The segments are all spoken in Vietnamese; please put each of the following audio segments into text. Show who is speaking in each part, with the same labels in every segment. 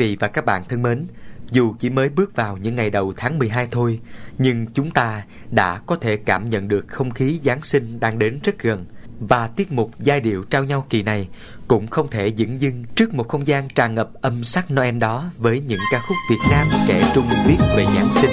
Speaker 1: vị và các bạn thân mến, dù chỉ mới bước vào những ngày đầu tháng 12 thôi, nhưng chúng ta đã có thể cảm nhận được không khí Giáng sinh đang đến rất gần. Và tiết mục giai điệu trao nhau kỳ này cũng không thể dững dưng trước một không gian tràn ngập âm sắc Noel đó với những ca khúc Việt Nam kể trung viết về Giáng sinh.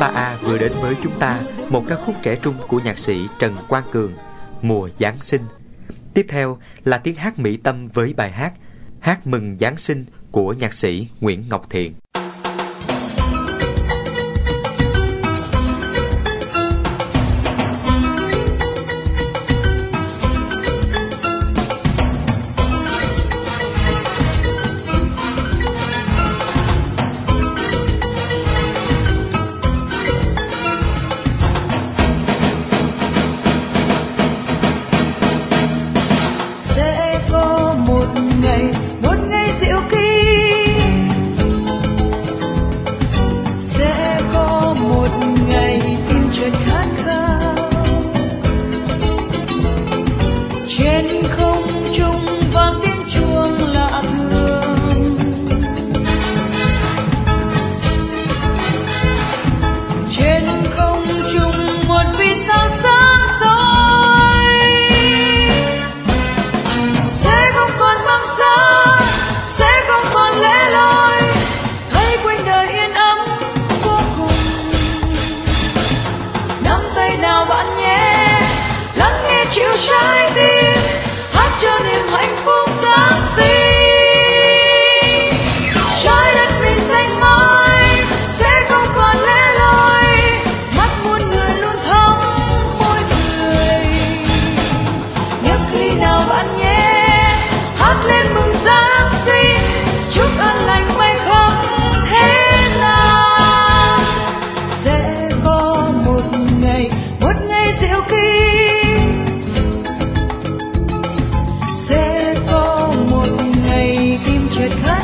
Speaker 1: Ba A vừa đến với chúng ta một ca khúc trẻ trung của nhạc sĩ Trần Quang Cường, Mùa Giáng sinh. Tiếp theo là tiếng hát mỹ tâm với bài hát Hát mừng Giáng sinh của nhạc sĩ Nguyễn Ngọc Thiện. should come.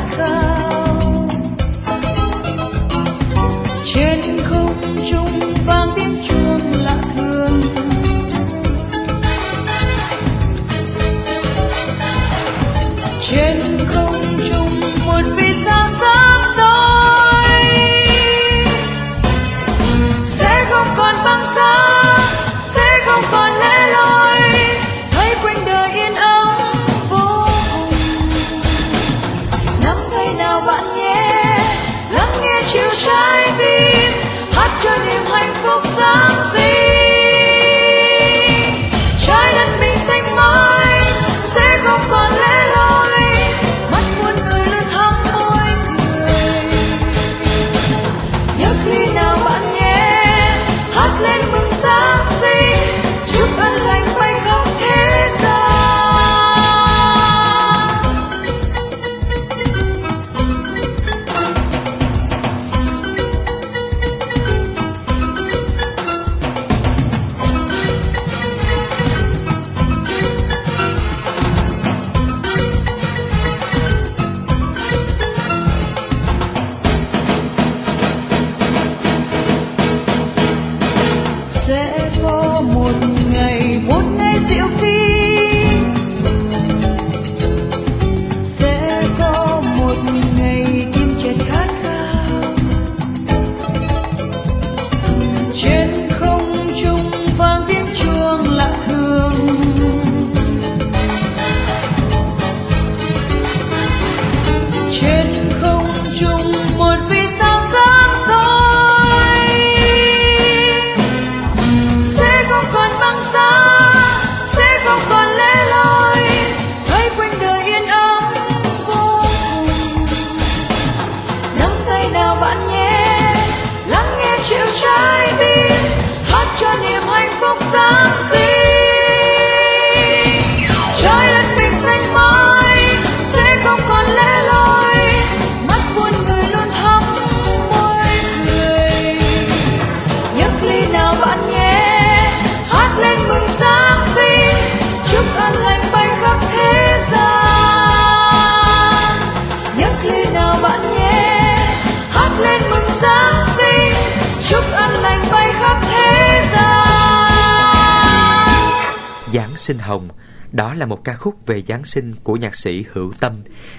Speaker 1: Giáng sinh
Speaker 2: hồng đó là một ca khúc về Giáng sinh của nhạc sĩ Hữu Tâm,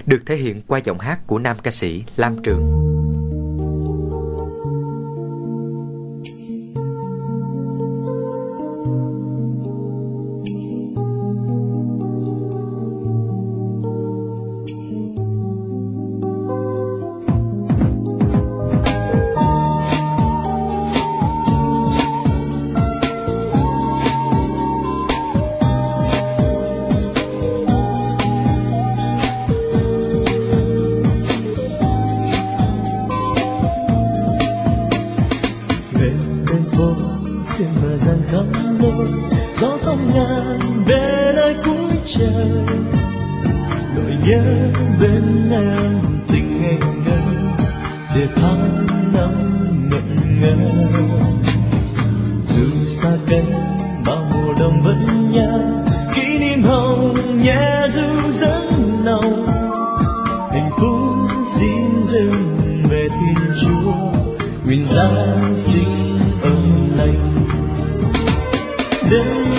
Speaker 2: được thể hiện qua giọng hát của nam ca sĩ Lam Trường.
Speaker 3: cầm môi gió không ngờ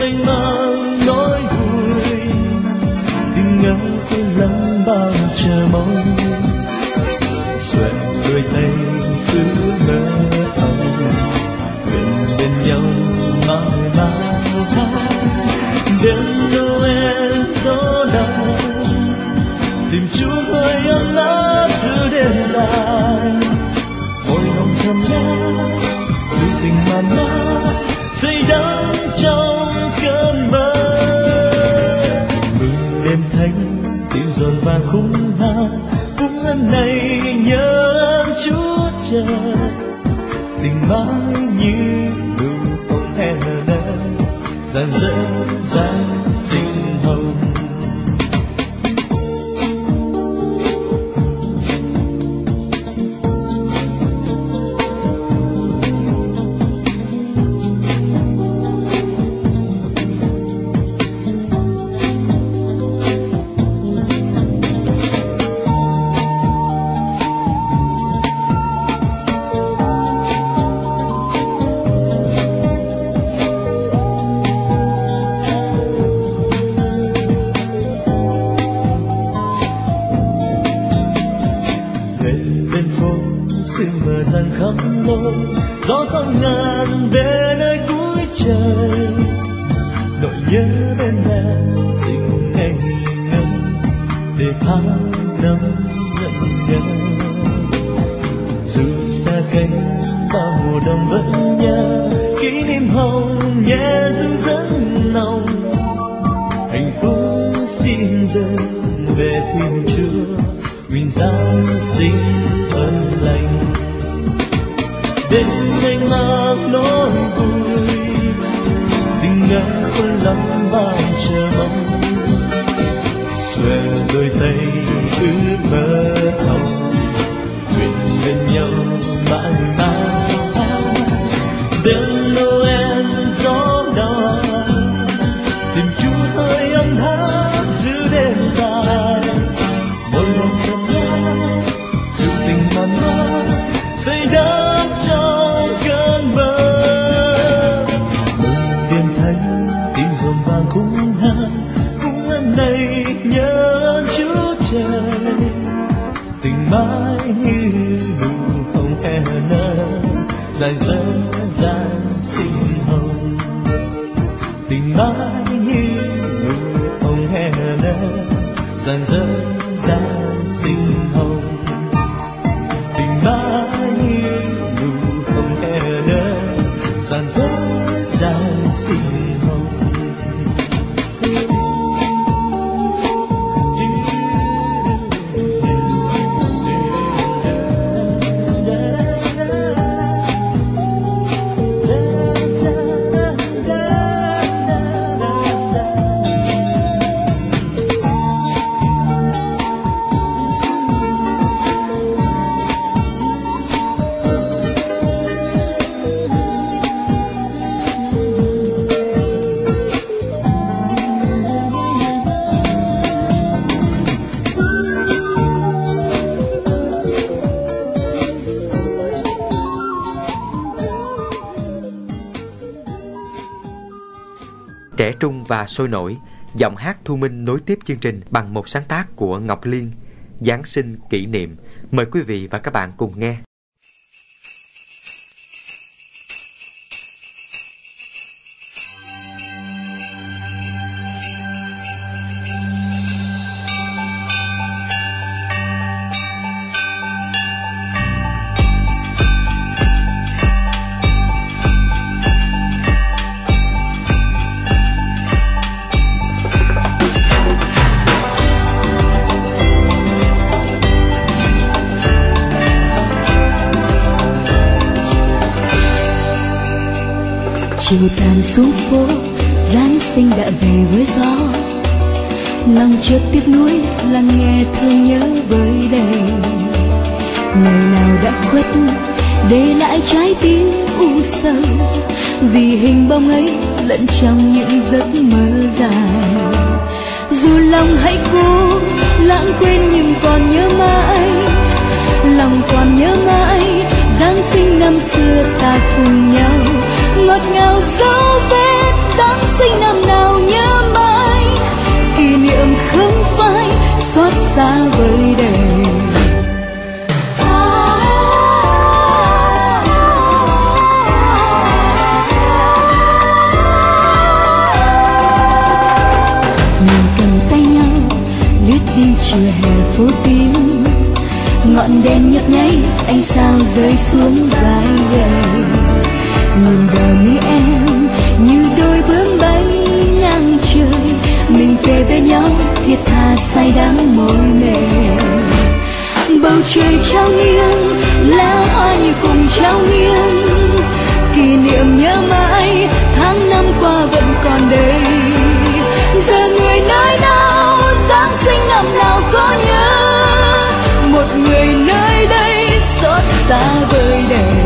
Speaker 3: mênh mang nỗi vui. Tìm ngắm quên lắm bao chờ mong. Xuân đôi tay cứ mơ thầm. Gần bên nhau mãi mãi đêm em gió đau tìm chút hơi ấm áp giữa đêm dài. mà khung hà cũng ngân này nhớ Chúa trời tình mãi như gió không ngàn về nơi cuối trời. Nỗi nhớ bên em, tình ngày ngân để tháng năm không lắm bao mãi như nụ không e nơ dài dơ gian sinh hồng. Tình mãi như nụ không e nơ dài dơ gian sinh hồng.
Speaker 2: Trung và sôi nổi, giọng hát Thu Minh nối tiếp chương trình bằng một sáng tác của Ngọc Liên, Giáng sinh kỷ niệm. Mời quý vị và các bạn cùng nghe.
Speaker 1: Xuống phố, giáng sinh đã về với gió. Lòng chợt tiếc nuối, lắng nghe thương nhớ với đầy. Ngày nào đã khuất, để lại trái tim u sầu. Vì hình bóng ấy lẫn trong những giấc mơ dài. Dù lòng hãy cố lãng quên nhưng còn nhớ mãi. Lòng còn nhớ mãi, giáng sinh năm xưa ta cùng nhau ngọt ngào dấu vết giáng sinh năm nào nhớ mãi. Kỷ niệm không phai xót xa với đời. Mình cầm tay nhau, lướt đi chiều hè phố tím. Ngọn đèn nhấp nháy, ánh sao rơi xuống vai gầy nhìn đời em, như đôi bướm bay ngang trời. Mình kề bên nhau, thiết tha say đắm môi mềm. Bầu trời trao nghiêng, lá hoa như cùng trao nghiêng. Kỷ niệm nhớ mãi, tháng năm qua vẫn còn đây. Giờ người nơi nào, giáng sinh năm nào có nhớ? Một người nơi đây xót xa vơi đầy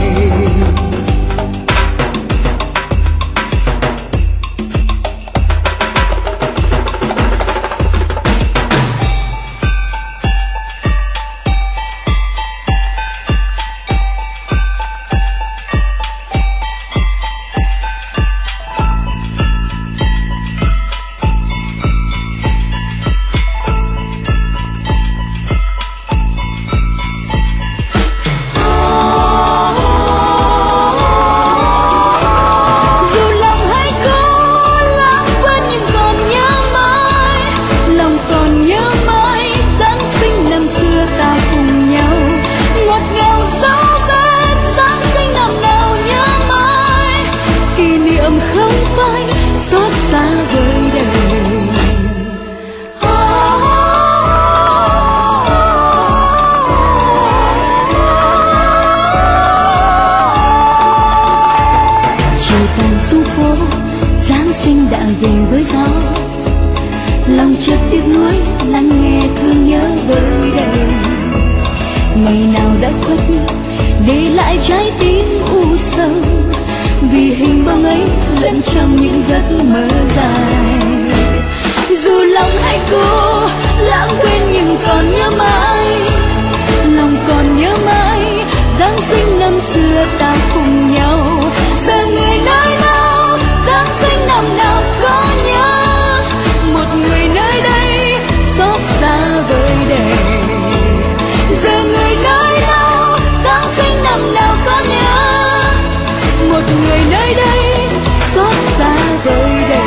Speaker 1: hình bóng ấy lẫn trong những giấc mơ dài. Dù lòng anh cố lãng quên nhưng còn nhớ mãi, lòng còn nhớ mãi, giáng sinh năm xưa ta cùng nhau, giờ người nơi đây, xót xa vơi đầy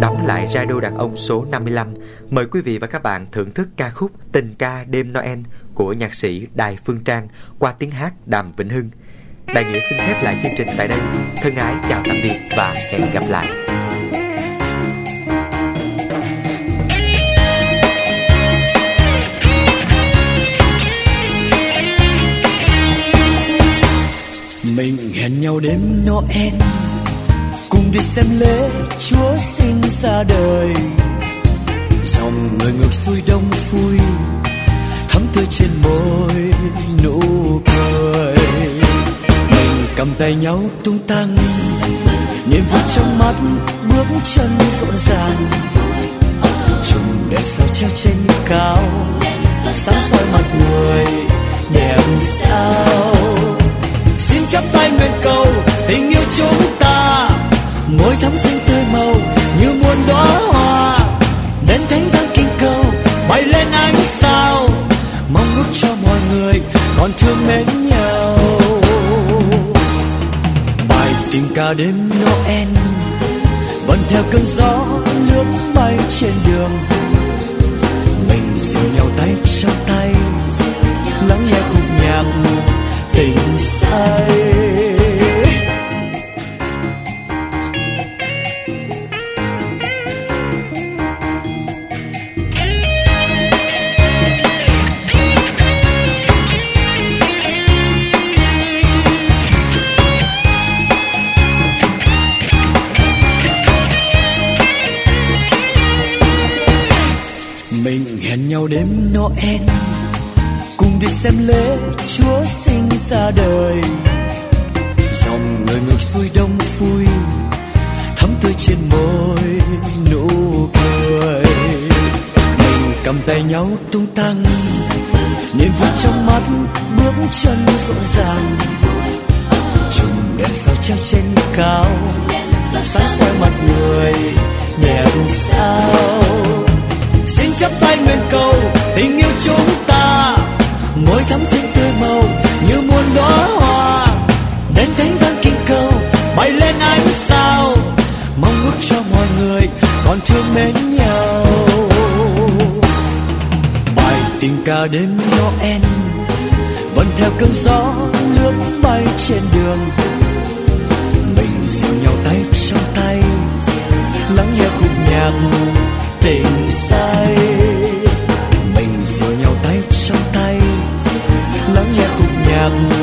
Speaker 2: Đóng lại radio đàn ông số 55 Mời quý vị và các bạn thưởng thức ca khúc Tình ca đêm Noel của nhạc sĩ Đài Phương Trang qua tiếng hát Đàm Vĩnh Hưng. Đại Nghĩa xin khép lại chương trình tại đây. Thân ái chào tạm biệt và hẹn gặp lại.
Speaker 4: Mình hẹn nhau đêm Noel. Cùng đi xem lễ Chúa sinh ra đời. Dòng người ngược xuôi đông vui, thắm tươi trên môi nụ cười. Mình cầm tay nhau tung tăng, niềm vui trong mắt bước chân rộn ràng. Trùng đèn sao treo trên cao, sáng soi mặt người đẹp sao bên nguyện cầu tình yêu chúng ta. Môi thắm xinh tươi màu như muôn đóa hoa. Đến thánh thang kinh cầu, bay lên ánh sao. Mong ước cho mọi người còn thương mến nhau. Bài tình ca đêm Noel, vẫn theo cơn gió lướt bay trên đường. Mình dìu nhau tay trong tay, lắng nghe khúc nhạc tình say. Noel. Cùng đi xem lễ Chúa sinh ra đời. Dòng người ngược xuôi đông vui, thắm tươi trên môi nụ cười. Mình cầm tay nhau tung tăng, niềm vui trong mắt bước chân rộn ràng. Chung đèn sao treo trên cao, sáng soi mặt người đẹp sao. Thắm xinh tươi màu như muôn đóa hoa. Đến thánh vang kinh cầu, bay lên ánh sao. Mong ước cho mọi người còn thương mến nhau. Bài tình ca đêm Noel, vẫn theo cơn gió lướt bay trên đường. Mình dìu nhau tay trong tay, lắng nghe khúc nhạc tình say. I'm